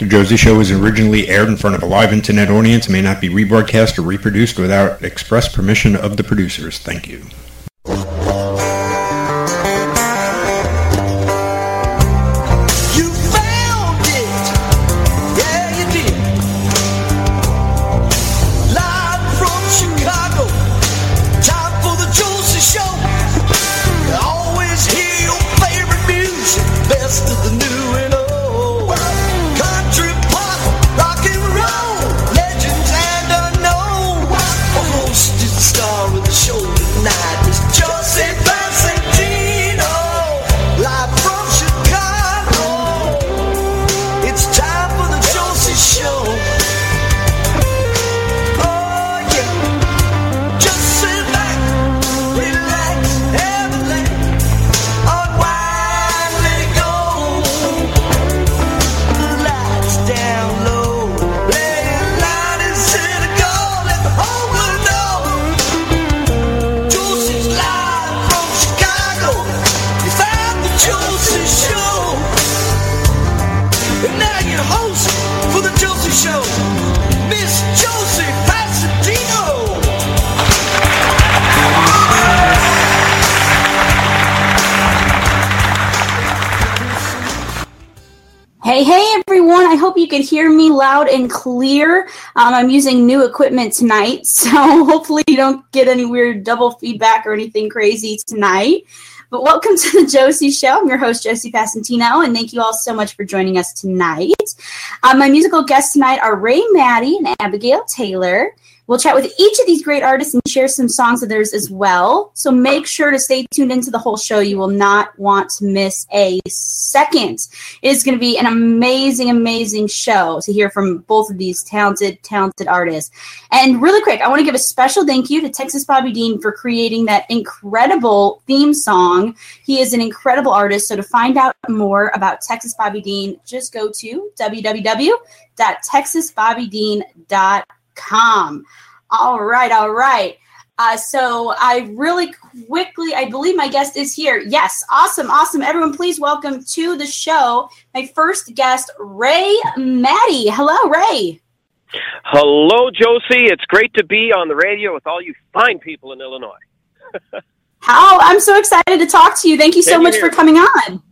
The Josie Show was originally aired in front of a live internet audience and may not be rebroadcast or reproduced without express permission of the producers. Thank you. Can hear me loud and clear. Um, I'm using new equipment tonight, so hopefully you don't get any weird double feedback or anything crazy tonight. But welcome to the Josie Show. I'm your host, Josie Passantino, and thank you all so much for joining us tonight. Um, my musical guests tonight are Ray Mattie and Abigail Taylor. We'll chat with each of these great artists and share some songs of theirs as well. So make sure to stay tuned into the whole show. You will not want to miss a second. It is going to be an amazing, amazing show to hear from both of these talented, talented artists. And really quick, I want to give a special thank you to Texas Bobby Dean for creating that incredible theme song. He is an incredible artist. So to find out more about Texas Bobby Dean, just go to www.texasbobbydean.com com. All right, all right. Uh, so I really quickly, I believe my guest is here. Yes, awesome, awesome. Everyone, please welcome to the show my first guest, Ray Mattie. Hello, Ray. Hello, Josie. It's great to be on the radio with all you fine people in Illinois. How I'm so excited to talk to you. Thank you so much here. for coming on.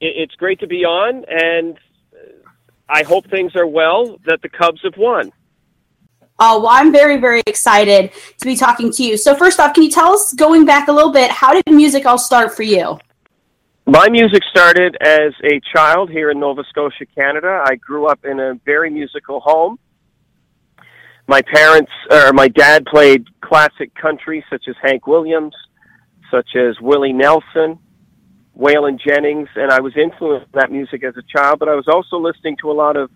It's great to be on, and I hope things are well. That the Cubs have won. Uh, well, I'm very, very excited to be talking to you. So, first off, can you tell us, going back a little bit, how did music all start for you? My music started as a child here in Nova Scotia, Canada. I grew up in a very musical home. My parents, or my dad, played classic country such as Hank Williams, such as Willie Nelson, Waylon Jennings, and I was influenced that music as a child. But I was also listening to a lot of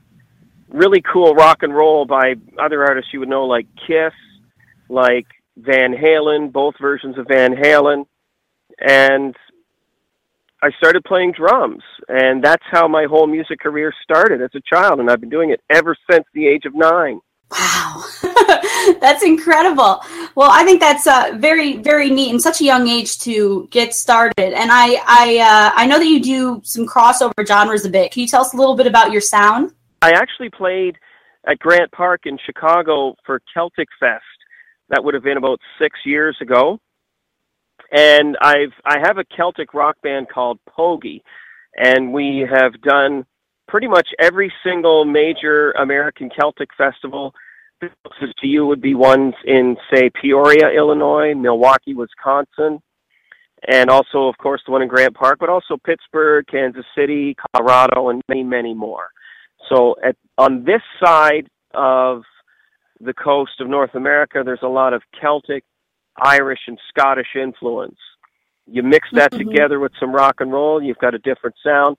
really cool rock and roll by other artists you would know, like Kiss, like Van Halen, both versions of Van Halen, and I started playing drums, and that's how my whole music career started as a child, and I've been doing it ever since the age of nine. Wow, that's incredible. Well, I think that's uh, very, very neat in such a young age to get started. And I, I, uh, I know that you do some crossover genres a bit. Can you tell us a little bit about your sound? I actually played at Grant Park in Chicago for Celtic Fest. That would have been about six years ago. And I've I have a Celtic rock band called Pogey, and we have done pretty much every single major American Celtic festival. Closest to you would be ones in say Peoria, Illinois, Milwaukee, Wisconsin, and also of course the one in Grant Park, but also Pittsburgh, Kansas City, Colorado, and many many more. So at, on this side of the coast of North America, there's a lot of Celtic, Irish, and Scottish influence. You mix that mm-hmm. together with some rock and roll, you've got a different sound.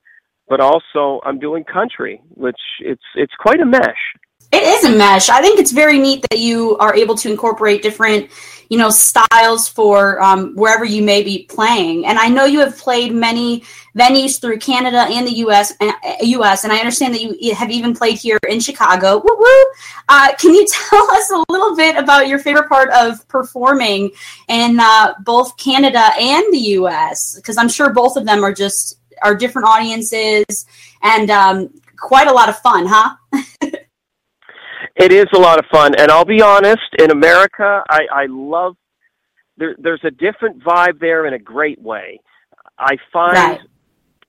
But also, I'm doing country, which it's it's quite a mesh. It is a mesh. I think it's very neat that you are able to incorporate different, you know, styles for um, wherever you may be playing. And I know you have played many venues through Canada and the U.S. Uh, U.S. And I understand that you have even played here in Chicago. Woo woo! Uh, can you tell us a little bit about your favorite part of performing in uh, both Canada and the U.S. Because I'm sure both of them are just are different audiences and um, quite a lot of fun, huh? it is a lot of fun, and I'll be honest. In America, I, I love. There, there's a different vibe there in a great way. I find right.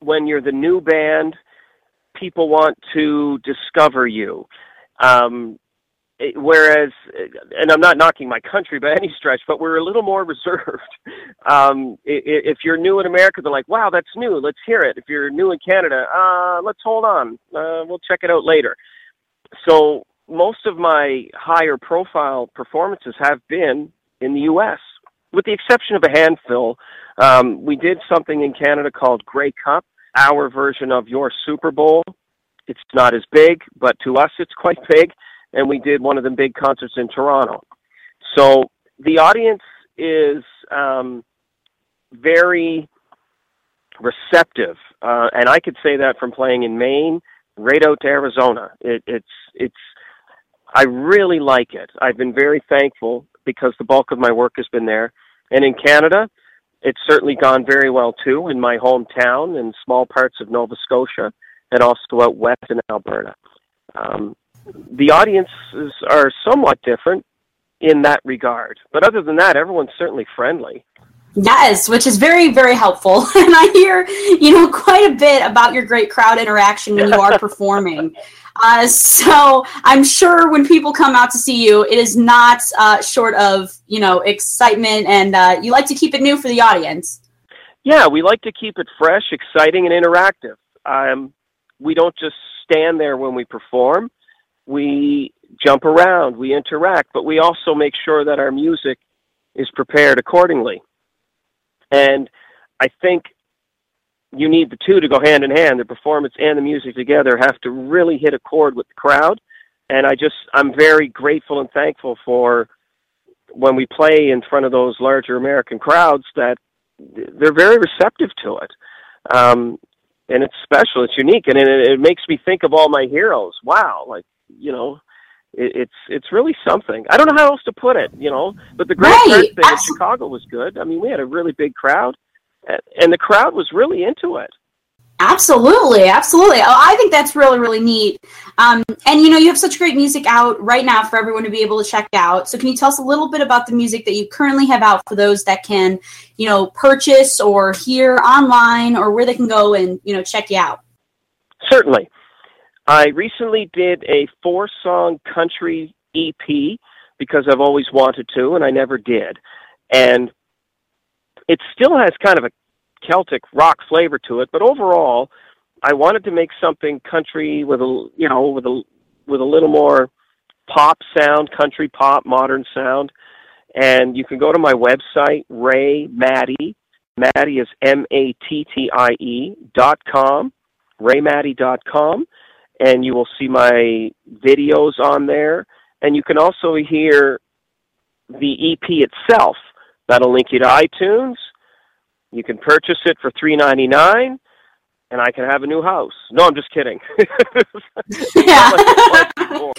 when you're the new band, people want to discover you. Um, whereas, and I'm not knocking my country by any stretch, but we're a little more reserved. Um, if you're new in America, they're like, "Wow, that's new. Let's hear it." If you're new in Canada, uh, let's hold on. Uh, we'll check it out later. So most of my higher profile performances have been in the U.S., with the exception of a handful. Um, we did something in Canada called Grey Cup, our version of your Super Bowl. It's not as big, but to us, it's quite big and we did one of the big concerts in Toronto. So the audience is um, very receptive, uh, and I could say that from playing in Maine right out to Arizona. It, it's it's I really like it. I've been very thankful because the bulk of my work has been there, and in Canada, it's certainly gone very well too. In my hometown and small parts of Nova Scotia, and also out west in Alberta. Um, the audiences are somewhat different in that regard. But other than that, everyone's certainly friendly. Yes, which is very, very helpful. And I hear, you know, quite a bit about your great crowd interaction when you are performing. Uh, so I'm sure when people come out to see you, it is not uh, short of, you know, excitement and uh, you like to keep it new for the audience. Yeah, we like to keep it fresh, exciting, and interactive. Um, we don't just stand there when we perform we jump around, we interact, but we also make sure that our music is prepared accordingly. And I think you need the two to go hand in hand. The performance and the music together have to really hit a chord with the crowd. And I just, I'm very grateful and thankful for when we play in front of those larger American crowds that they're very receptive to it. Um, and it's special, it's unique, and it, it makes me think of all my heroes. Wow, like you know, it, it's it's really something. I don't know how else to put it, you know. But the Great right. thing in Chicago was good. I mean, we had a really big crowd, and the crowd was really into it. Absolutely, absolutely. Oh, I think that's really, really neat. Um, and you know, you have such great music out right now for everyone to be able to check out. So, can you tell us a little bit about the music that you currently have out for those that can, you know, purchase or hear online, or where they can go and you know check you out? Certainly. I recently did a four song country EP because I've always wanted to and I never did. And it still has kind of a Celtic rock flavor to it, but overall, I wanted to make something country with a you know with a with a little more pop sound, country pop, modern sound. And you can go to my website, Ray Mattie. Mattie is M A T T I E dot com, raymattie dot com and you will see my videos on there. And you can also hear the EP itself. That'll link you to iTunes. You can purchase it for three ninety nine, and I can have a new house. No, I'm just kidding. yeah.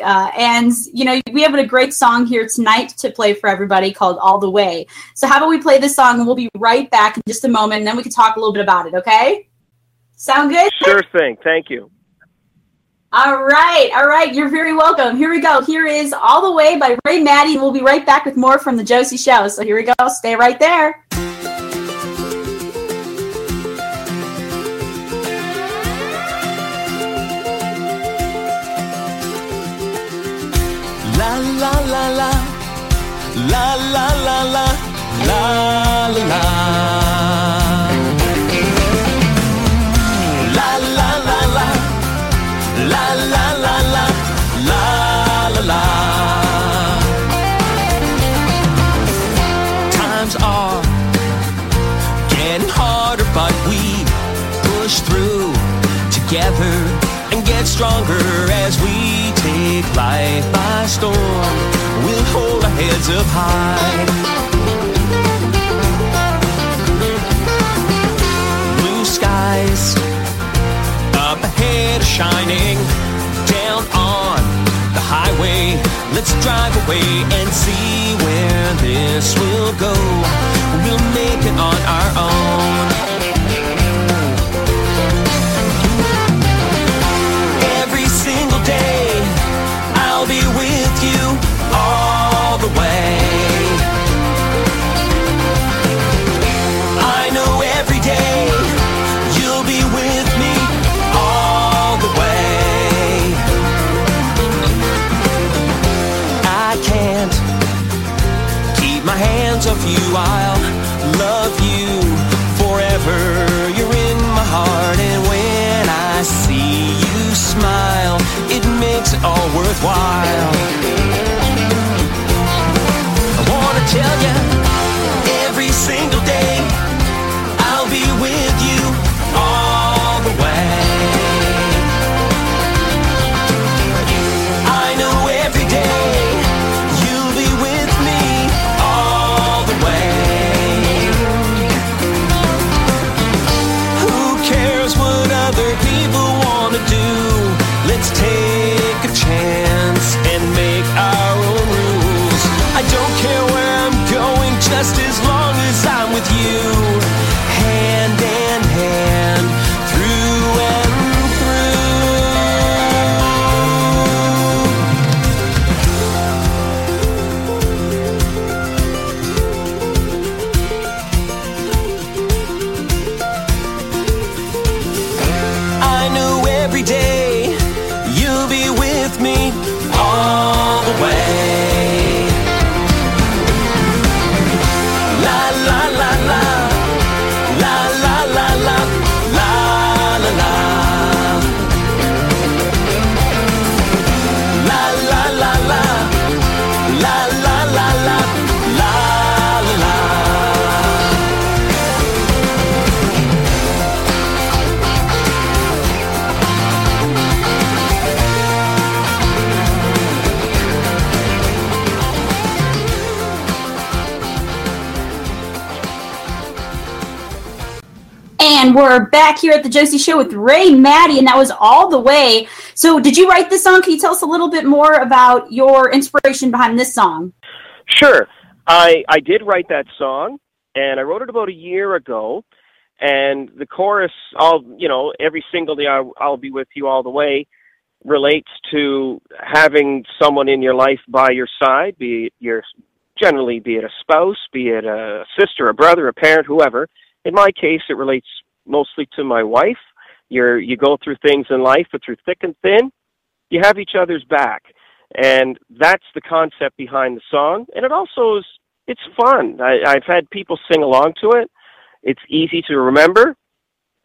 uh, and you know we have a great song here tonight to play for everybody called "All the Way." So how about we play this song and we'll be right back in just a moment, and then we can talk a little bit about it. Okay? Sound good? Sure thing. Thank you. All right, all right. You're very welcome. Here we go. Here is All the Way by Ray Mattie. We'll be right back with more from the Josie Show. So here we go. Stay right there. La la la la la la la la la la high. Blue skies up ahead are shining down on the highway. Let's drive away and see where this will go. We'll make it on our own. All worthwhile. We're back here at the Josie Show with Ray Mattie, and that was all the way. So, did you write this song? Can you tell us a little bit more about your inspiration behind this song? Sure. I I did write that song, and I wrote it about a year ago. And the chorus, all you know, every single day I'll, I'll be with you all the way, relates to having someone in your life by your side, be it your generally be it a spouse, be it a sister, a brother, a parent, whoever. In my case, it relates mostly to my wife. You're you go through things in life, but through thick and thin, you have each other's back, and that's the concept behind the song. And it also is it's fun. I, I've had people sing along to it. It's easy to remember.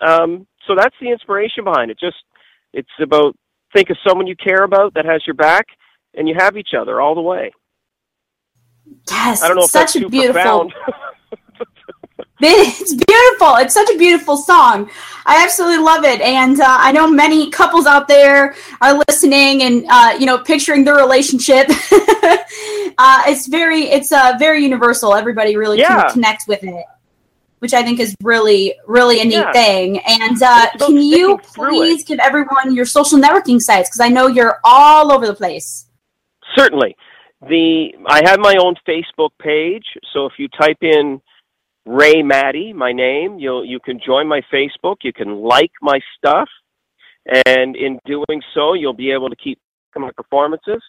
Um, so that's the inspiration behind it. Just it's about think of someone you care about that has your back, and you have each other all the way. Yes, I don't know if such that's a too beautiful. profound. It's beautiful. It's such a beautiful song. I absolutely love it, and uh, I know many couples out there are listening and uh, you know picturing their relationship. uh, it's very, it's uh, very universal. Everybody really Yeah. can connect with it, which I think is really, really a neat Yeah. thing. And uh, can you please give everyone your social networking sites because I know you're all over the place. Certainly. The I have my own Facebook page, so if you type in Ray Mattie, my name, you'll you can join my Facebook, you can like my stuff, and in doing so, you'll be able to keep my performances.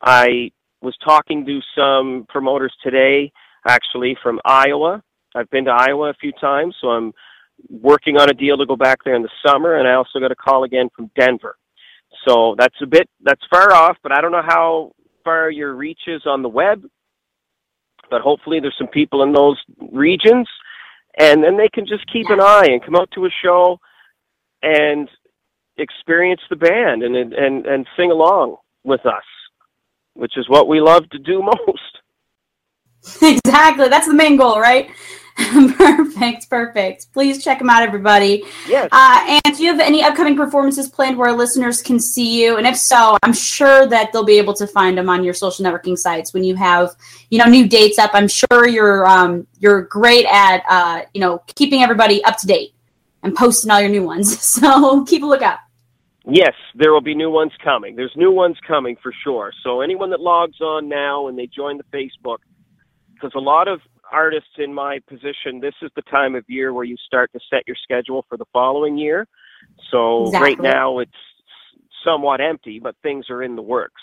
I was talking to some promoters today, actually from Iowa. I've been to Iowa a few times, so I'm working on a deal to go back there in the summer, and I also got a call again from Denver. So that's a bit that's far off, but I don't know how far your reach is on the web. But hopefully there's some people in those regions and then they can just keep an eye and come out to a show and experience the band and and and sing along with us, which is what we love to do most. exactly. That's the main goal, right? perfect, perfect. Please check them out, everybody. Yes. Uh, and do you have any upcoming performances planned where listeners can see you? And if so, I'm sure that they'll be able to find them on your social networking sites when you have, you know, new dates up. I'm sure you're um, you're great at uh, you know keeping everybody up to date and posting all your new ones. So keep a lookout. Yes, there will be new ones coming. There's new ones coming for sure. So anyone that logs on now and they join the Facebook, because a lot of artists in my position, this is the time of year where you start to set your schedule for the following year. So right now it's somewhat empty, but things are in the works.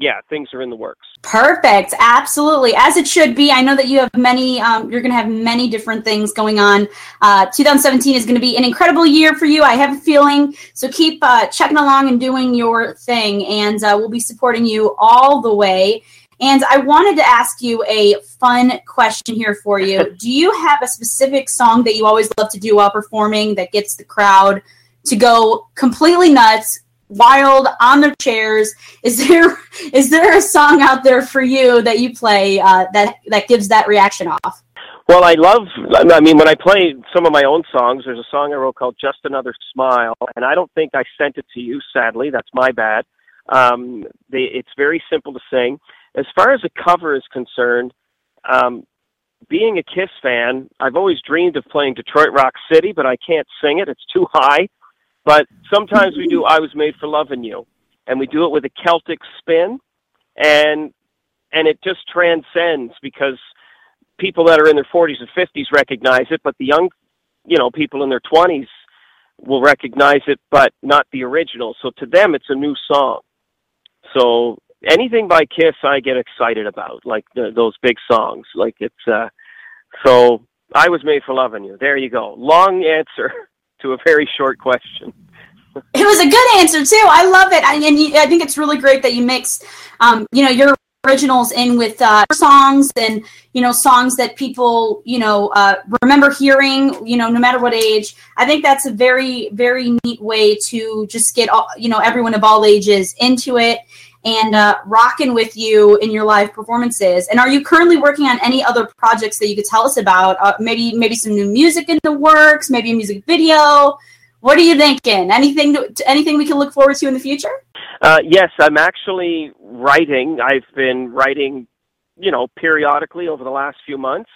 Yeah, things are in the works. Perfect. Absolutely. As it should be. I know that you have many, um, you're going to have many different things going on. Uh, 2017 is going to be an incredible year for you. I have a feeling. So keep uh, checking along and doing your thing, and uh, we'll be supporting you all the way. And I wanted to ask you a fun question here for you. Do you have a specific song that you always love to do while performing that gets the crowd to go completely nuts, wild on their chairs. Is there is there a song out there for you that you play uh, that that gives that reaction off? Well, I love. I mean, when I play some of my own songs, there's a song I wrote called "Just Another Smile," and I don't think I sent it to you. Sadly, that's my bad. Um, they, it's very simple to sing. As far as the cover is concerned, um, being a Kiss fan, I've always dreamed of playing Detroit Rock City, but I can't sing it. It's too high. But sometimes we do I Was Made for Loving You, and we do it with a Celtic spin, and and it just transcends because people that are in their 40s and 50s recognize it, but the young, you know, people in their 20s will recognize it, but not the original. So to them, it's a new song. So anything by Kiss, I get excited about, like the, those big songs. Like it's uh, so. I was made for loving you. There you go. Long answer to a very short question. It was a good answer too. I love it, and I think it's really great that you mix, um, you know, your originals in with uh, songs and you know songs that people you know uh, remember hearing. You know, no matter what age. I think that's a very very neat way to just get all, you know everyone of all ages into it and uh, rocking with you in your live performances. And are you currently working on any other projects that you could tell us about? Uh, maybe maybe some new music in the works, maybe a music video. What are you thinking? Anything anything we can look forward to in the future? Uh, yes, I'm actually writing. I've been writing, you know, periodically over the last few months,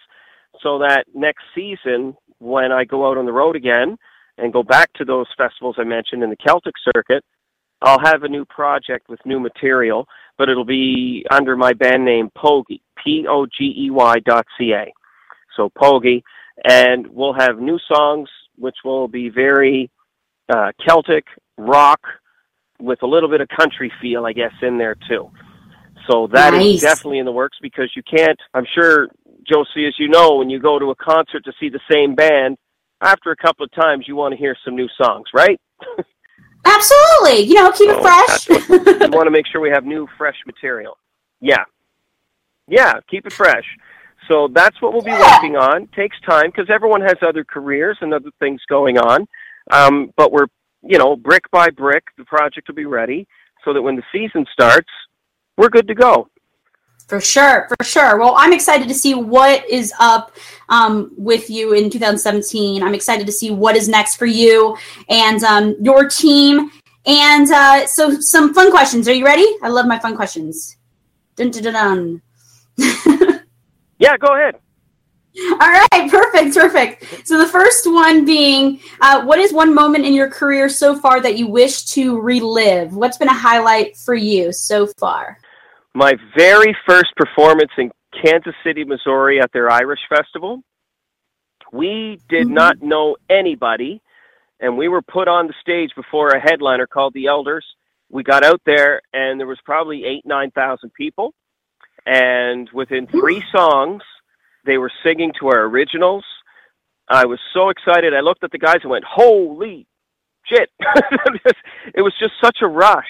so that next season, when I go out on the road again and go back to those festivals I mentioned in the Celtic circuit, I'll have a new project with new material, but it'll be under my band name Pogey, P O G E Y dot C A. So Pogey, and we'll have new songs which will be very uh, Celtic rock with a little bit of country feel, I guess, in there too. So that nice. is definitely in the works because you can't. I'm sure Josie, as you know, when you go to a concert to see the same band, after a couple of times you want to hear some new songs, right? Absolutely. You know, keep so it fresh. we want to make sure we have new, fresh material. Yeah. Yeah, keep it fresh. So that's what we'll be yeah. working on. Takes time because everyone has other careers and other things going on. Um, but we're, you know, brick by brick, the project will be ready so that when the season starts, we're good to go. For sure, for sure. Well, I'm excited to see what is up um, with you in 2017. I'm excited to see what is next for you and um, your team. And uh, so, some fun questions. Are you ready? I love my fun questions. Dun, dun, dun, dun. yeah, go ahead. All right, perfect, perfect. So the first one being, uh, what is one moment in your career so far that you wish to relive? What's been a highlight for you so far? My very first performance in Kansas City, Missouri at their Irish Festival. We did mm-hmm. not know anybody, and we were put on the stage before a headliner called the Elders. We got out there, and there was probably eight, nine thousand people. And within three songs, they were singing to our originals. I was so excited. I looked at the guys and went, "Holy shit!" it was just such a rush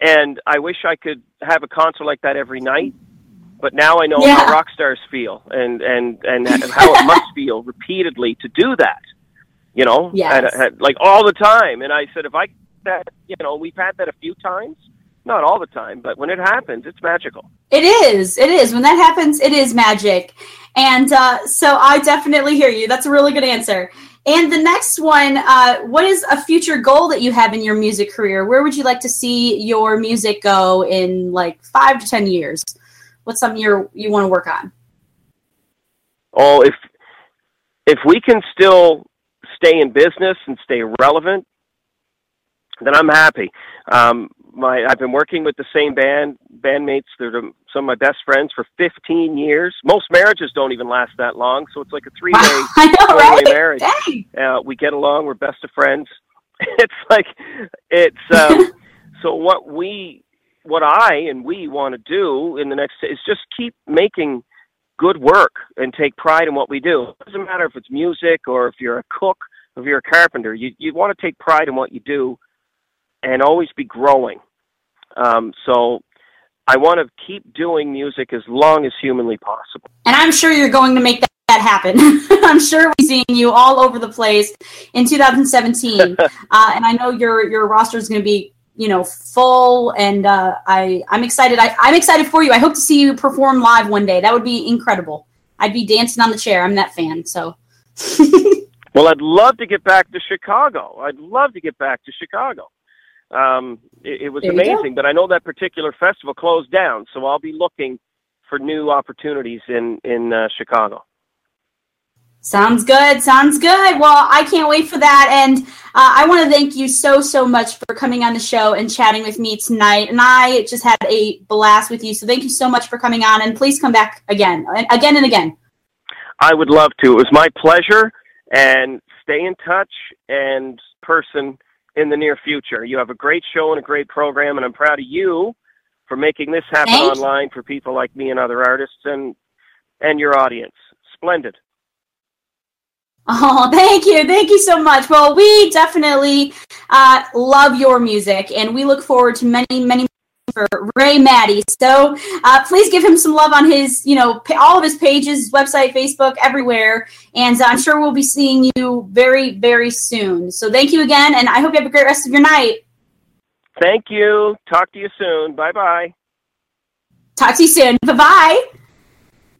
and I wish I could have a concert like that every night. But now I know yeah. how rock stars feel and and and how it must feel repeatedly to do that. You know, yes. and, and, like all the time. And I said, if I that, you know, we've had that a few times. Not all the time, but when it happens, it's magical. It is. It is. When that happens, it is magic. And uh, so I definitely hear you. That's a really good answer. And the next one, uh, what is a future goal that you have in your music career? Where would you like to see your music go in like five to ten years? What's something you you want to work on? Oh, if if we can still stay in business and stay relevant, then I'm happy. Um, my I've been working with the same band bandmates. They're some of my best friends for 15 years. Most marriages don't even last that long, so it's like a three day right? marriage. Uh, we get along. We're best of friends. it's like it's um, so what we what I and we want to do in the next is just keep making good work and take pride in what we do. It doesn't matter if it's music or if you're a cook, or if you're a carpenter. You you want to take pride in what you do and always be growing. Um, so I want to keep doing music as long as humanly possible. And I'm sure you're going to make that, that happen. I'm sure we're seeing you all over the place in 2017. uh, and I know your your roster is going to be you know, full, and uh, I I'm excited. I, I'm excited for you. I hope to see you perform live one day. That would be incredible. I'd be dancing on the chair. I'm that fan. So. well, I'd love to get back to Chicago. I'd love to get back to Chicago. Um, it, it was amazing, but I know that particular festival closed down, so I'll be looking for new opportunities in in uh, Chicago. Sounds good. Sounds good. Well, I can't wait for that. And uh, I want to thank you so, so much for coming on the show and chatting with me tonight. And I just had a blast with you. So thank you so much for coming on. And please come back again, and again and again. I would love to. It was my pleasure. And stay in touch and person in the near future. You have a great show and a great program. And I'm proud of you for making this happen Thanks. online for people like me and other artists and and your audience. Splendid. Oh, thank you. Thank you so much. Well, we definitely uh, love your music and we look forward to many, many for Ray Mattie. So uh, please give him some love on his, you know, all of his pages, website, Facebook, everywhere. And I'm sure we'll be seeing you very, very soon. So thank you again. And I hope you have a great rest of your night. Thank you. Talk to you soon. Bye bye. Talk to you soon. Bye bye.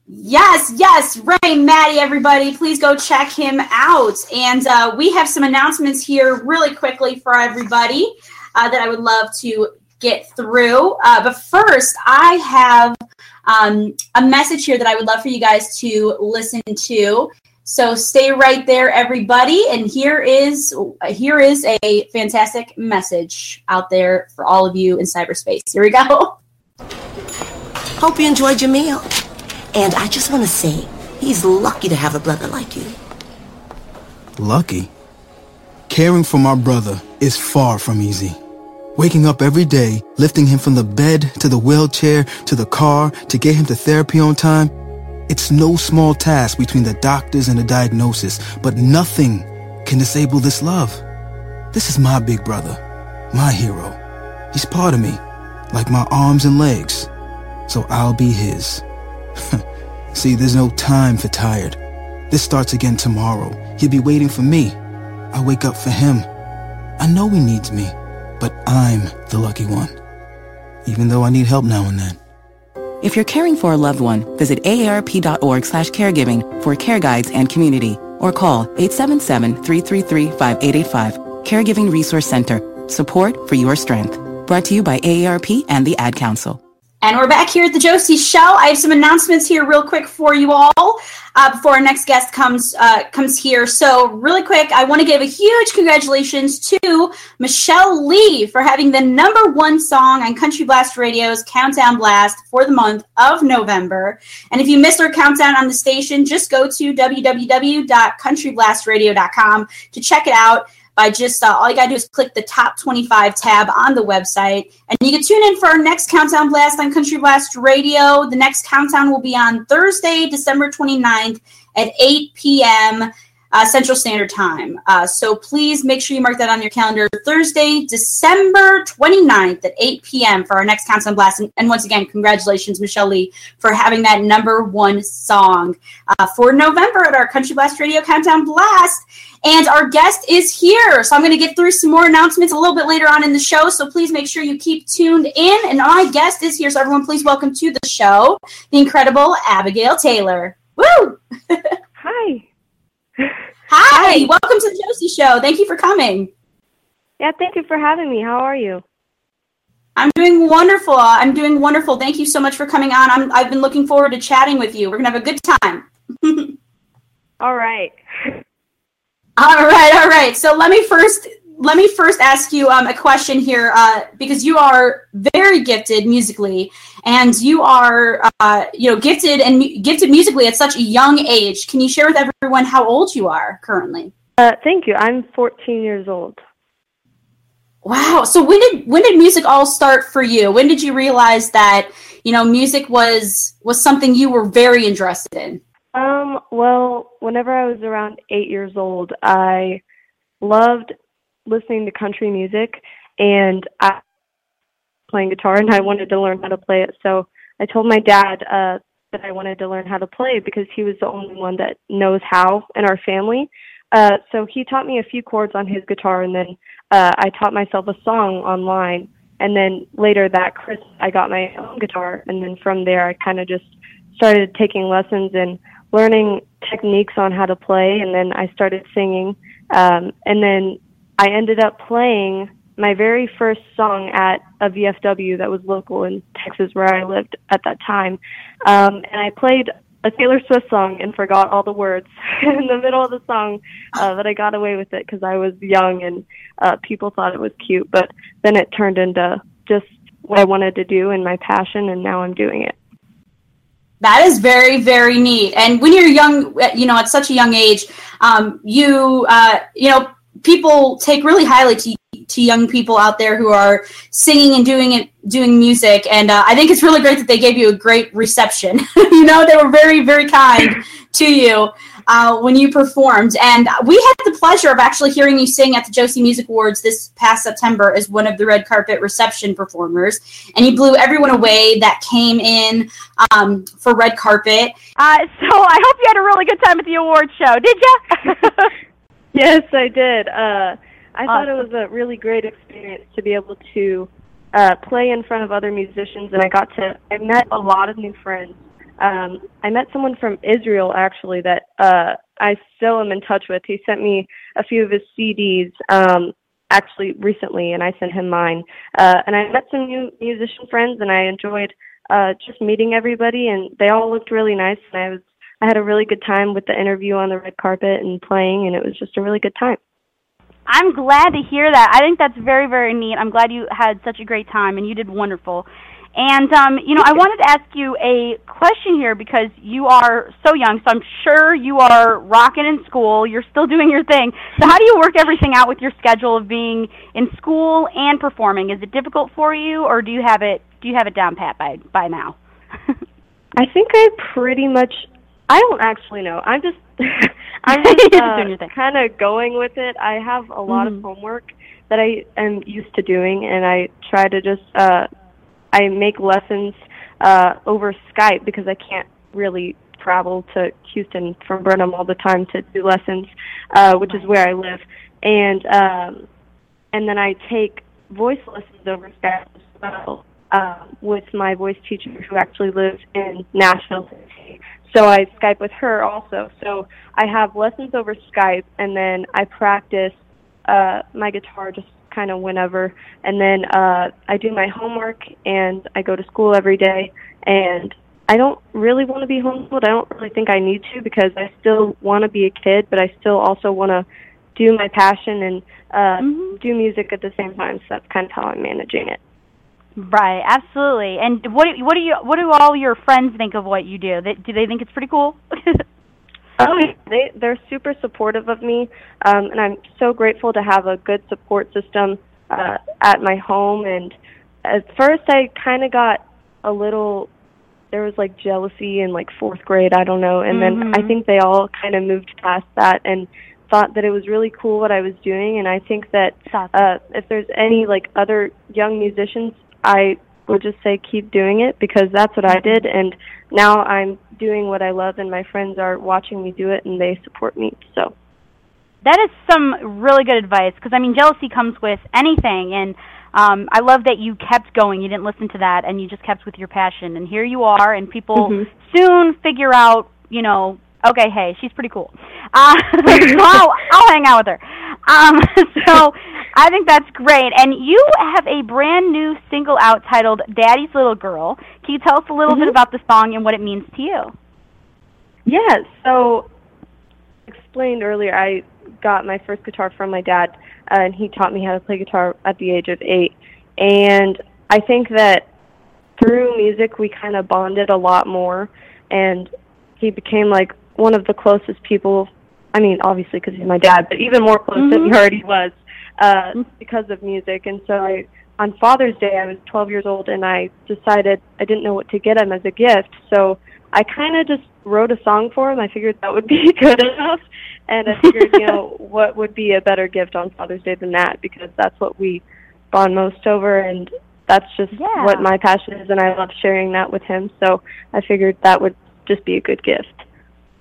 Yes, yes, Ray, Mattie, everybody, please go check him out. And uh, we have some announcements here really quickly for everybody uh, that I would love to get through. Uh, but first, I have um, a message here that I would love for you guys to listen to. So stay right there, everybody. And here is here is a fantastic message out there for all of you in cyberspace. Here we go. Hope you enjoyed your meal. And I just want to say, he's lucky to have a brother like you. Lucky? Caring for my brother is far from easy. Waking up every day, lifting him from the bed to the wheelchair to the car to get him to therapy on time, it's no small task between the doctors and the diagnosis, but nothing can disable this love. This is my big brother, my hero. He's part of me, like my arms and legs, so I'll be his. See, there's no time for tired. This starts again tomorrow. He'll be waiting for me. I wake up for him. I know he needs me, but I'm the lucky one. Even though I need help now and then. If you're caring for a loved one, visit aarp.org slash caregiving for care guides and community, or call 877-333-5885. Caregiving Resource Center. Support for your strength. Brought to you by AARP and the Ad Council. And we're back here at the Josie Show. I have some announcements here, real quick, for you all uh, before our next guest comes uh, comes here. So, really quick, I want to give a huge congratulations to Michelle Lee for having the number one song on Country Blast Radio's Countdown Blast for the month of November. And if you missed our countdown on the station, just go to www.countryblastradio.com to check it out by just uh, all you gotta do is click the top 25 tab on the website and you can tune in for our next countdown blast on country blast radio. The next countdown will be on thursday december 29th at 8 p.m uh, Central Standard Time. Uh, so please make sure you mark that on your calendar. Thursday, December 29th at 8 p.m. for our next Countdown Blast. And, and once again, congratulations, Michelle Lee, for having that number one song uh, for November at our Country Blast Radio Countdown Blast. And our guest is here. So I'm going to get through some more announcements a little bit later on in the show. So please make sure you keep tuned in. And our guest is here. So everyone, please welcome to the show the incredible Abigail Taylor. Woo! Hi. Hi. Hi. Welcome to the Josie Show. Thank you for coming. Yeah, thank you for having me. How are you? I'm doing wonderful. I'm doing wonderful. Thank you so much for coming on. I'm, I've been looking forward to chatting with you. We're going to have a good time. all right. All right, all right. So let me first let me first ask you um, a question here uh, because you are very gifted musically and you are uh, you know gifted and mu- gifted musically at such a young age. Can you share with everyone how old you are currently? Uh, thank you. I'm 14 years old. Wow. So when did when did music all start for you? When did you realize that you know music was was something you were very interested in? Um well whenever i was around eight years old i loved listening to country music and I playing guitar and I wanted to learn how to play it. So I told my dad uh that I wanted to learn how to play because he was the only one that knows how in our family. Uh so he taught me a few chords on his guitar and then uh, I taught myself a song online. And then later that Christmas, I got my own guitar. And then from there, I kind of just started taking lessons and learning techniques on how to play. And then I started singing. Um, and then I ended up playing my very first song at a VFW that was local in Texas where I lived at that time. Um, and I played a Taylor Swift song and forgot all the words in the middle of the song, uh, but I got away with it because I was young and uh, people thought it was cute. But then it turned into just what I wanted to do and my passion, and now I'm doing it. That is very, very neat. And when you're young, you know, at such a young age, um, you, uh, you know, people take really highly to to young people out there who are singing and doing it, doing music. And uh, I think it's really great that they gave you a great reception. you know, they were very, very kind to you uh, when you performed. And we had the pleasure of actually hearing you sing at the Josie Music Awards this past September as one of the red carpet reception performers. And you blew everyone away that came in um, for red carpet. Uh, so I hope you had a really good time at the awards show. Did you? yes, I did. Uh, I awesome. thought it was a really great experience to be able to uh, play in front of other musicians, and I got to I met a lot of new friends. Um, I met someone from Israel actually that uh, I still am in touch with. He sent me a few of his CDs um, actually recently, and I sent him mine. Uh, and I met some new musician friends, and I enjoyed uh, just meeting everybody, and they all looked really nice, and I was I had a really good time with the interview on the red carpet and playing, and it was just a really good time. I'm glad to hear that. I think that's very, very neat. I'm glad you had such a great time and you did wonderful. And um, you know, I wanted to ask you a question here because you are so young, so I'm sure you are rocking in school. You're still doing your thing. So how do you work everything out with your schedule of being in school and performing? Is it difficult for you, or do you have it do you have it down pat by by now? I think I pretty much I don't actually know. I'm just I'm just uh, kind of going with it. I have a lot mm-hmm. of homework that I am used to doing, and I try to just uh, I make lessons uh, over Skype because I can't really travel to Houston from Burnham all the time to do lessons, uh, which is where I live, and um, and then I take voice lessons over Skype as well uh, with my voice teacher who actually lives in Nashville, so I Skype with her also. So I have lessons over Skype, and then I practice uh, my guitar just kind of whenever. And then uh, I do my homework, and I go to school every day. And I don't really want to be homeschooled. I don't really think I need to because I still want to be a kid, but I still also want to do my passion and uh, mm-hmm. do music at the same time. So that's kind of how I'm managing it. Right, absolutely. And what what do you what do all your friends think of what you do? They, do they think it's pretty cool? oh, they they're super supportive of me, um, and I'm so grateful to have a good support system uh, at my home. And at first, I kind of got a little there was like jealousy in like fourth grade, I don't know, and mm-hmm. then I think they all kind of moved past that and thought that it was really cool what I was doing and I think that uh if there's any like other young musicians I would just say keep doing it because that's what I did and now I'm doing what I love and my friends are watching me do it and they support me. So that is some really good advice because I mean jealousy comes with anything and um, I love that you kept going. You didn't listen to that and you just kept with your passion. And here you are, and people mm-hmm. soon figure out, you know, okay, hey, she's pretty cool. Uh, so I'll, I'll hang out with her. Um, so I think that's great. And you have a brand new single out titled Daddy's Little Girl. Can you tell us a little mm-hmm. bit about the song and what it means to you? Yes. So, explained earlier, I got my first guitar from my dad, and he taught me how to play guitar at the age of eight. And I think that through music, we kind of bonded a lot more, and he became like one of the closest people. I mean, obviously because he's my dad, but even more close mm-hmm. than he already was uh, because of music. And so I, on Father's Day, I was 12 years old, and I decided I didn't know what to get him as a gift. So I kind of just wrote a song for him. I figured that would be good enough, and I figured, you know, what would be a better gift on Father's Day than that? Because that's what we bond most over, and that's just yeah. what my passion is, and I love sharing that with him. So I figured that would just be a good gift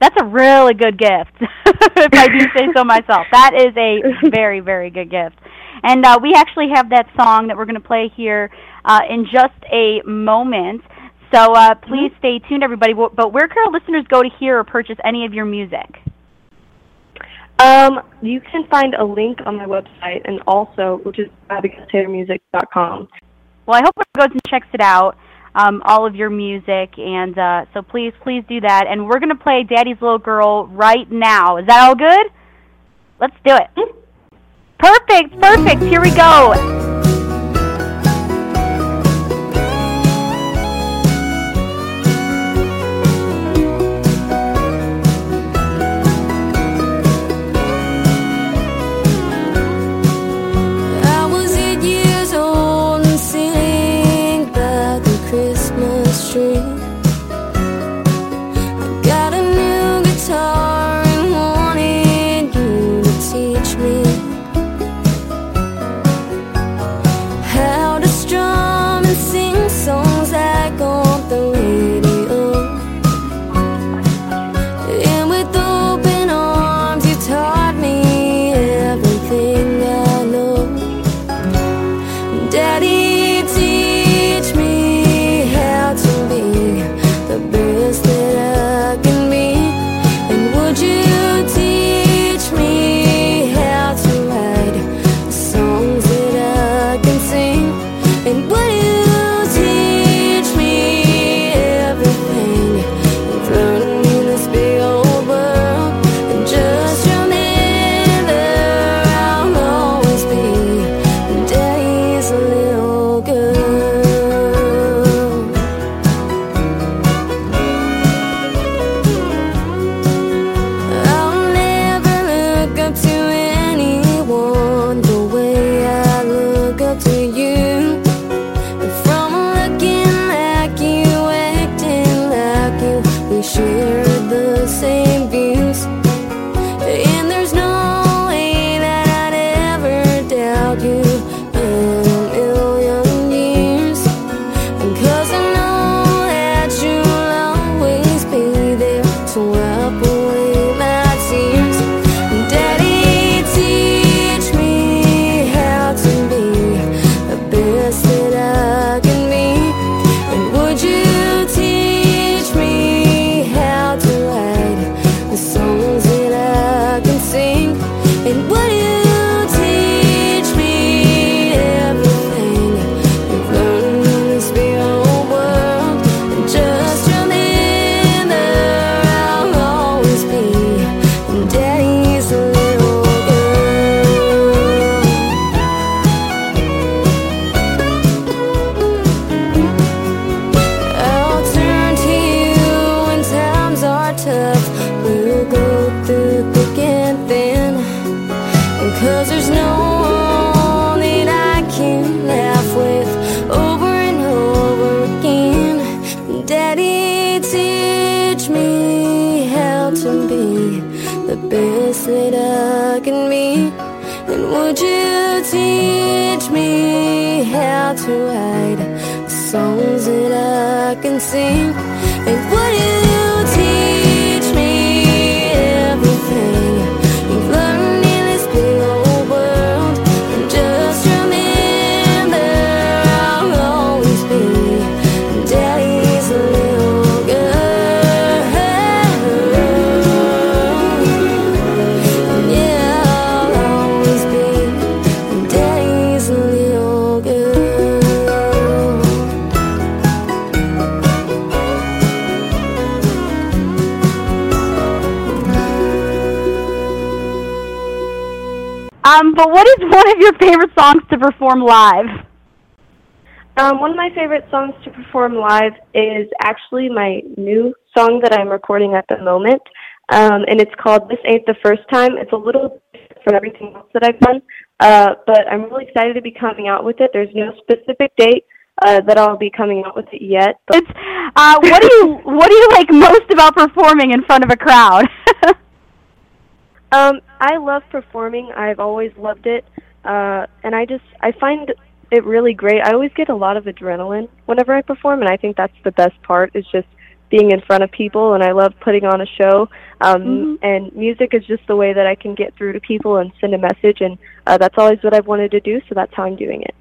That's a really good gift, if I do say so myself. That is a very, very good gift. And uh, we actually have that song that we're going to play here uh, in just a moment. So uh, please Mm-hmm. stay tuned, everybody. But where can our listeners go to hear or purchase any of your music? Um, you can find a link on my website and also, which is abigailtaylormusic.com. Well, I hope everyone goes and checks it out, um, all of your music, and uh, so please, please do that. And we're going to play Daddy's Little Girl right now. Is that all good? Let's do it. Perfect, perfect. Here we go. What is one of your favorite songs to perform live? Um, one of my favorite songs to perform live is actually my new song that I'm recording at the moment, um, and it's called "This Ain't the First Time." It's a little different from everything else that I've done, uh, but I'm really excited to be coming out with it. There's no specific date uh, that I'll be coming out with it yet. But It's uh, what do you what do you like most about performing in front of a crowd? Um, I love performing. I've always loved it, uh, and I just I find it really great. I always get a lot of adrenaline whenever I perform, and I think that's the best part. Is just being in front of people, and I love putting on a show. Um, Mhm. And music is just the way that I can get through to people and send a message, and uh, that's always what I've wanted to do. So that's how I'm doing it.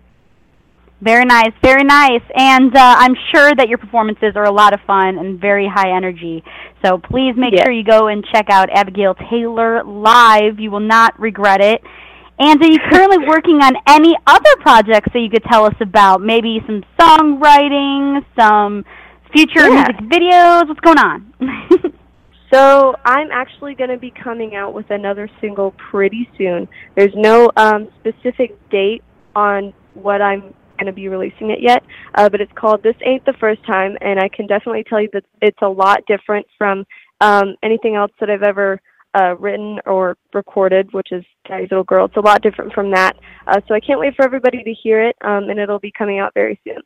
Very nice, very nice. And uh, I'm sure that your performances are a lot of fun and very high energy. So please make sure you go and check out Abigail Taylor live. You will not regret it. And are you currently working on any other projects that you could tell us about? Maybe some songwriting, some future Yeah. music videos? What's going on? So I'm actually going to be coming out with another single pretty soon. There's no um, specific date on what I'm going to be releasing it yet, uh, but it's called "This Ain't the First Time," and I can definitely tell you that it's a lot different from um, anything else that I've ever uh, written or recorded, which is Daddy's Little Girl. It's a lot different from that, uh, so I can't wait for everybody to hear it, um, and it'll be coming out very soon.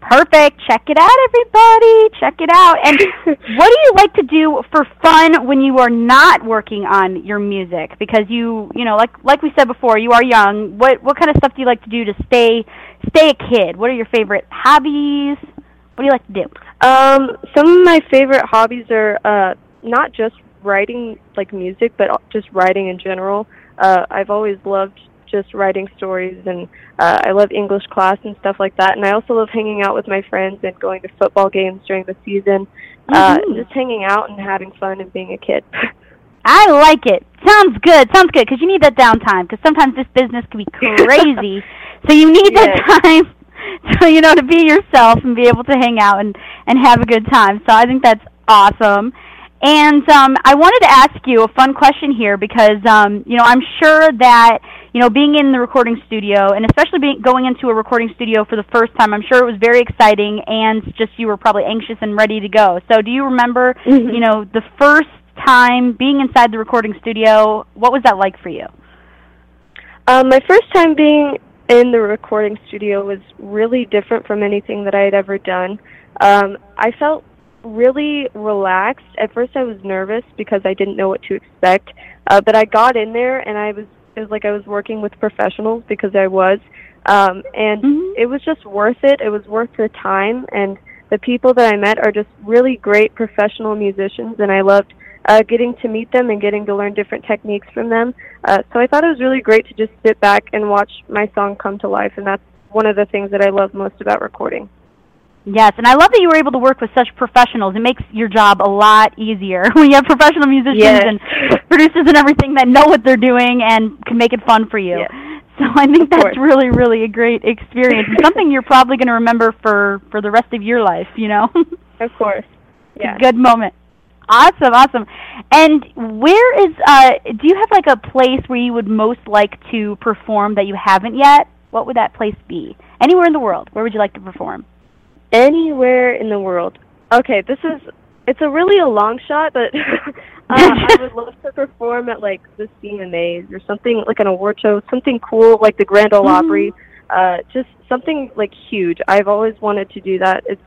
Perfect. Check it out, everybody. Check it out. And what do you like to do for fun when you are not working on your music? Because you, you know, like like we said before, you are young. What what kind of stuff do you like to do to stay stay a kid? What are your favorite hobbies? What do you like to do? Um, some of my favorite hobbies are uh, not just writing like music, but just writing in general. Uh, I've always loved just writing stories, and uh, I love English class and stuff like that. And I also love hanging out with my friends and going to football games during the season, uh, Mhm. and just hanging out and having fun and being a kid. I like it. Sounds good. Sounds good because you need that downtime. Because sometimes this business can be crazy, so you need that time, so you know, to be yourself and be able to hang out and and have a good time. So I think that's awesome. And um, I wanted to ask you a fun question here because um, you know I'm sure that you know being in the recording studio and especially being going into a recording studio for the first time, I'm sure it was very exciting and just you were probably anxious and ready to go. So do you remember Mhm. you know the first time being inside the recording studio? What was that like for you? Um, my first time being in the recording studio was really different from anything that I had ever done. Um, I felt really relaxed. At first, I was nervous because I didn't know what to expect, uh, but I got in there and I was it was like I was working with professionals because I was, um, and it was just worth it. It was worth the time, and the people that I met are just really great professional musicians, and I loved uh, getting to meet them and getting to learn different techniques from them. Uh, so I thought it was really great to just sit back and watch my song come to life, and that's one of the things that I love most about recording. Yes, and I love that you were able to work with such professionals. It makes your job a lot easier when you have professional musicians Yes. and producers and everything that know what they're doing and can make it fun for you. So I think that's course. really, really a great experience something you're probably going to remember for for the rest of your life. You know, Of course. It's a good moment. Awesome, awesome. And where is uh do you have like a place where you would most like to perform that you haven't yet? What would that place be? Anywhere in the world. Where would you like to perform? Anywhere in the world. Okay, this is it's a really a long shot, but uh, I would love to perform at like the CMAs or something like an award show, something cool like the Grand Ole. Opry. Uh, just something like huge. I've always wanted to do that. It's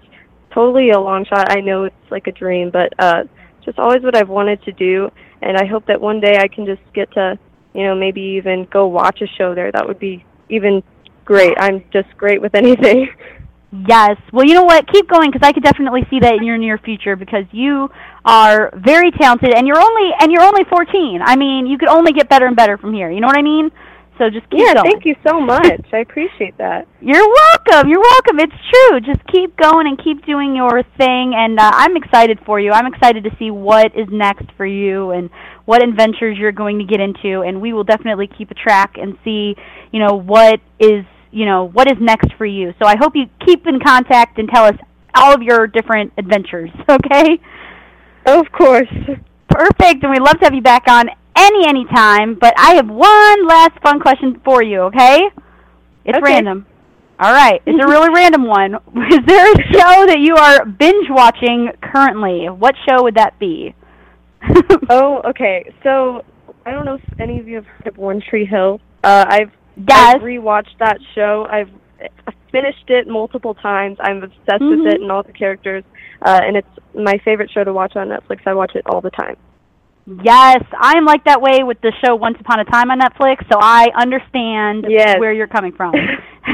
totally a long shot. I know it's like a dream, but uh, just always what I've wanted to do. And I hope that one day I can just get to, you know, maybe even go watch a show there. That would be even great. I'm just great with anything. Yes. Well, you know what? Keep going because I could definitely see that in your near future because you are very talented and you're only and you're only 14. I mean, you could only get better and better from here. You know what I mean? So just keep going. yeah, going. thank you so much. I appreciate that. You're welcome. You're welcome. It's true. Just keep going and keep doing your thing. And uh, I'm excited for you. I'm excited to see what is next for you and what adventures you're going to get into. And we will definitely keep a track and see, you know, what is, you know, what is next for you. So I hope you keep in contact and tell us all of your different adventures. Okay. Of course. Perfect. And we'd love to have you back on any any time. But I have one last fun question for you. Okay. It's Okay. random. All right. It's a really random one. Is there a show that you are binge watching currently? What show would that be? oh, okay. So I don't know if any of you have heard of One Tree Hill. Uh, I've Yes. I've rewatched that show. I've finished it multiple times. I'm obsessed Mhm. with it and all the characters. Uh, and it's my favorite show to watch on Netflix. I watch it all the time. Yes, I am like that way with the show Once Upon a Time on Netflix, so I understand Yes. where you're coming from.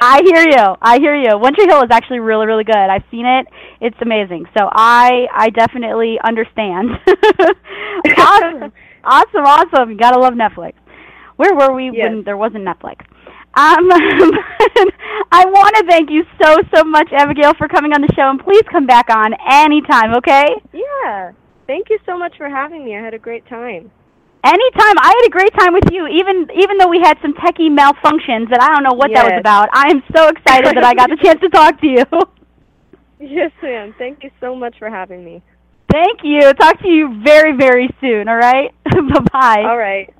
I hear you. I hear you. One Tree Hill is actually really, really good. I've seen it. It's amazing. So I, I definitely understand. awesome, awesome, awesome. You gotta love Netflix. Where were we Yes. when there wasn't Netflix? Um, I want to thank you so, so much, Abigail, for coming on the show, and please come back on anytime, okay? Yeah. Thank you so much for having me. I had a great time. Anytime. I had a great time with you, even even though we had some techie malfunctions that I don't know what that was about. I am so excited that I got the chance to talk to you. Yes, ma'am. Thank you so much for having me. Thank you. Talk to you very, very soon, all right? Bye-bye. All right.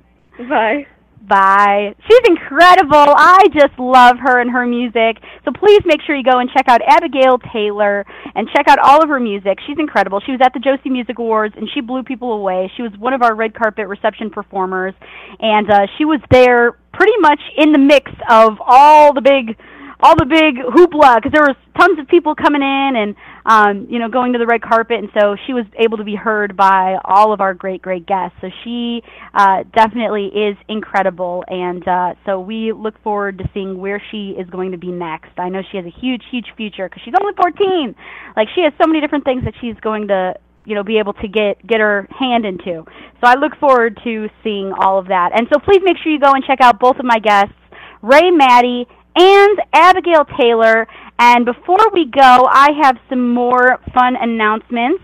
Bye. Bye. She's incredible. I just love her and her music. So please make sure you go and check out Abigail Taylor and check out all of her music. She's incredible. She was at the Josie Music Awards and she blew people away. She was one of our red carpet reception performers and uh, she was there pretty much in the mix of all the big all the big hoopla because there was tons of people coming in and um, you know going to the red carpet, and so she was able to be heard by all of our great great guests. So she uh, definitely is incredible, and uh, so we look forward to seeing where she is going to be next. I know she has a huge huge future because she's only 14. Like she has so many different things that she's going to you know be able to get get her hand into. So I look forward to seeing all of that. And so please make sure you go and check out both of my guests, Ray Mattie and Abigail Taylor. And before we go, I have some more fun announcements.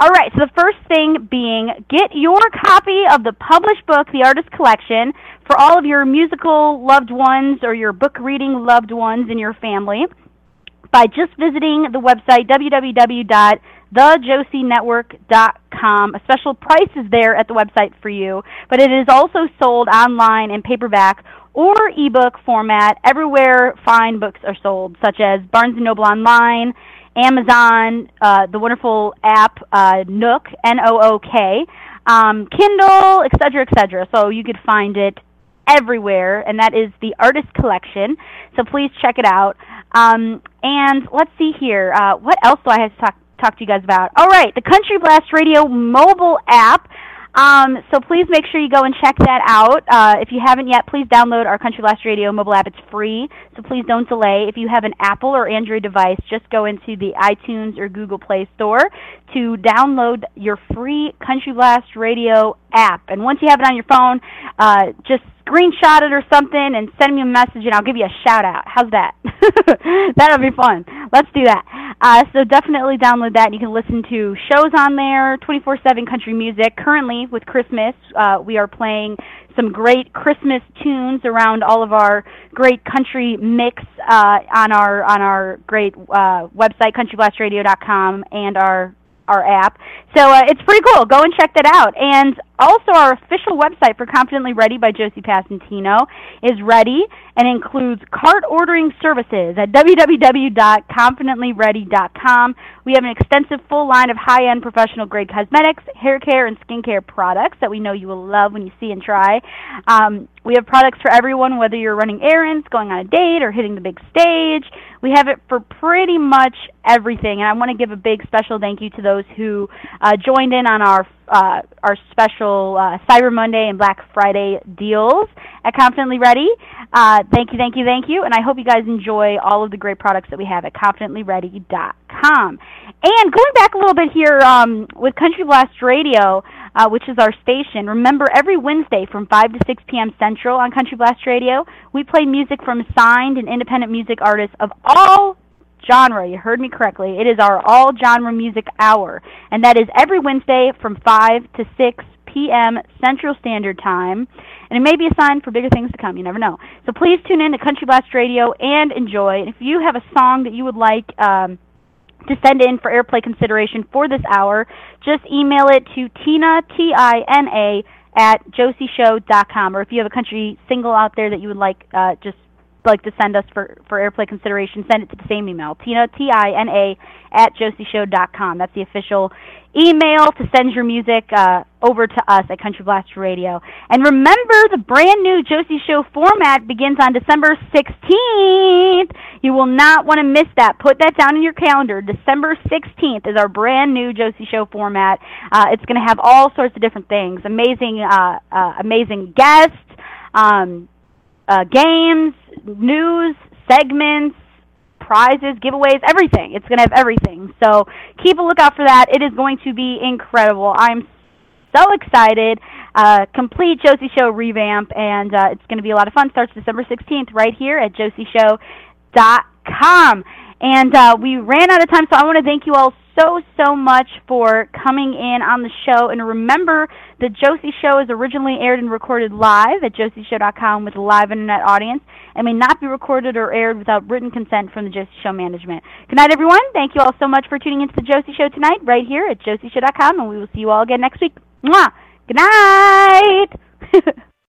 All right, so the first thing being get your copy of the published book, The Artist Collection, for all of your musical loved ones or your book reading loved ones in your family by just visiting the website www.thejosienetwork.com. A special price is there at the website for you, but it is also sold online in paperback or ebook format everywhere fine books are sold, such as Barnes & Noble Online, Amazon, uh, the wonderful app uh, Nook, N-O-O-K, um, Kindle, etc., etc. So you could find it everywhere, and that is the Artist Collection. So please check it out. Um, and let's see here. Uh, what else do I have to talk talk to you guys about? All right, the Country Blast Radio mobile app. Um, so please make sure you go and check that out. Uh, if you haven't yet, please download our Country Blast Radio mobile app. It's free, so please don't delay. If you have an Apple or Android device, just go into the iTunes or Google Play Store to download your free Country Blast Radio app. And once you have it on your phone, uh, just screenshot it or something and send me a message and I'll give you a shout out. How's that? That'll be fun. Let's do that. Uh, so definitely download that. And You can listen to shows on there, 24/7 country music. Currently with Christmas, uh, we are playing some great Christmas tunes around all of our great country mix uh, on our on our great uh, website countryblastradio.com and our our app. So uh, it's pretty cool. Go and check that out. And also, our official website for Confidently Ready by Josie Passantino is ready and includes cart ordering services at www.confidentlyready.com. We have an extensive full line of high-end professional grade cosmetics, hair care, and skincare products that we know you will love when you see and try. Um, we have products for everyone, whether you're running errands, going on a date, or hitting the big stage. We have it for pretty much everything. And I want to give a big special thank you to those who uh, joined in on our uh, our special uh, Cyber Monday and Black Friday deals at Confidently Ready. Uh, thank you, thank you, thank you. And I hope you guys enjoy all of the great products that we have at confidentlyready.com. And going back a little bit here um, with Country Blast Radio, uh, which is our station, remember every Wednesday from 5 to 6 p.m. Central on Country Blast Radio, we play music from signed and independent music artists of all genre. You heard me correctly. It is our all genre music hour, and that is every Wednesday from 5 to 6 p.m. Central Standard Time. And it may be a sign for bigger things to come. You never know. So please tune in to Country Blast Radio and enjoy. And if you have a song that you would like um, to send in for airplay consideration for this hour, just email it to Tina T I N A at josieshow.com. Or if you have a country single out there that you would like, uh, just like to send us for, for airplay consideration, send it to the same email, Tina, T-I-N-A, at josieshow.com. That's the official email to send your music uh, over to us at Country Blast Radio. And remember, the brand new Josie Show format begins on December 16th. You will not want to miss that. Put that down in your calendar. December 16th is our brand new Josie Show format. Uh, it's going to have all sorts of different things. Amazing, uh, uh, amazing guests. Um, uh, games, news, segments, prizes, giveaways, everything. It's going to have everything. So keep a lookout for that. It is going to be incredible. I'm so excited. Uh, complete Josie Show revamp, and uh, it's going to be a lot of fun. Starts December 16th right here at josieshow.com. And uh, we ran out of time, so I want to thank you all so, so much for coming in on the show. And remember, the Josie Show is originally aired and recorded live at josieshow.com with a live internet audience and may not be recorded or aired without written consent from the Josie Show management. Good night, everyone. Thank you all so much for tuning into the Josie Show tonight, right here at josieshow.com, and we will see you all again next week. Mwah! Good night!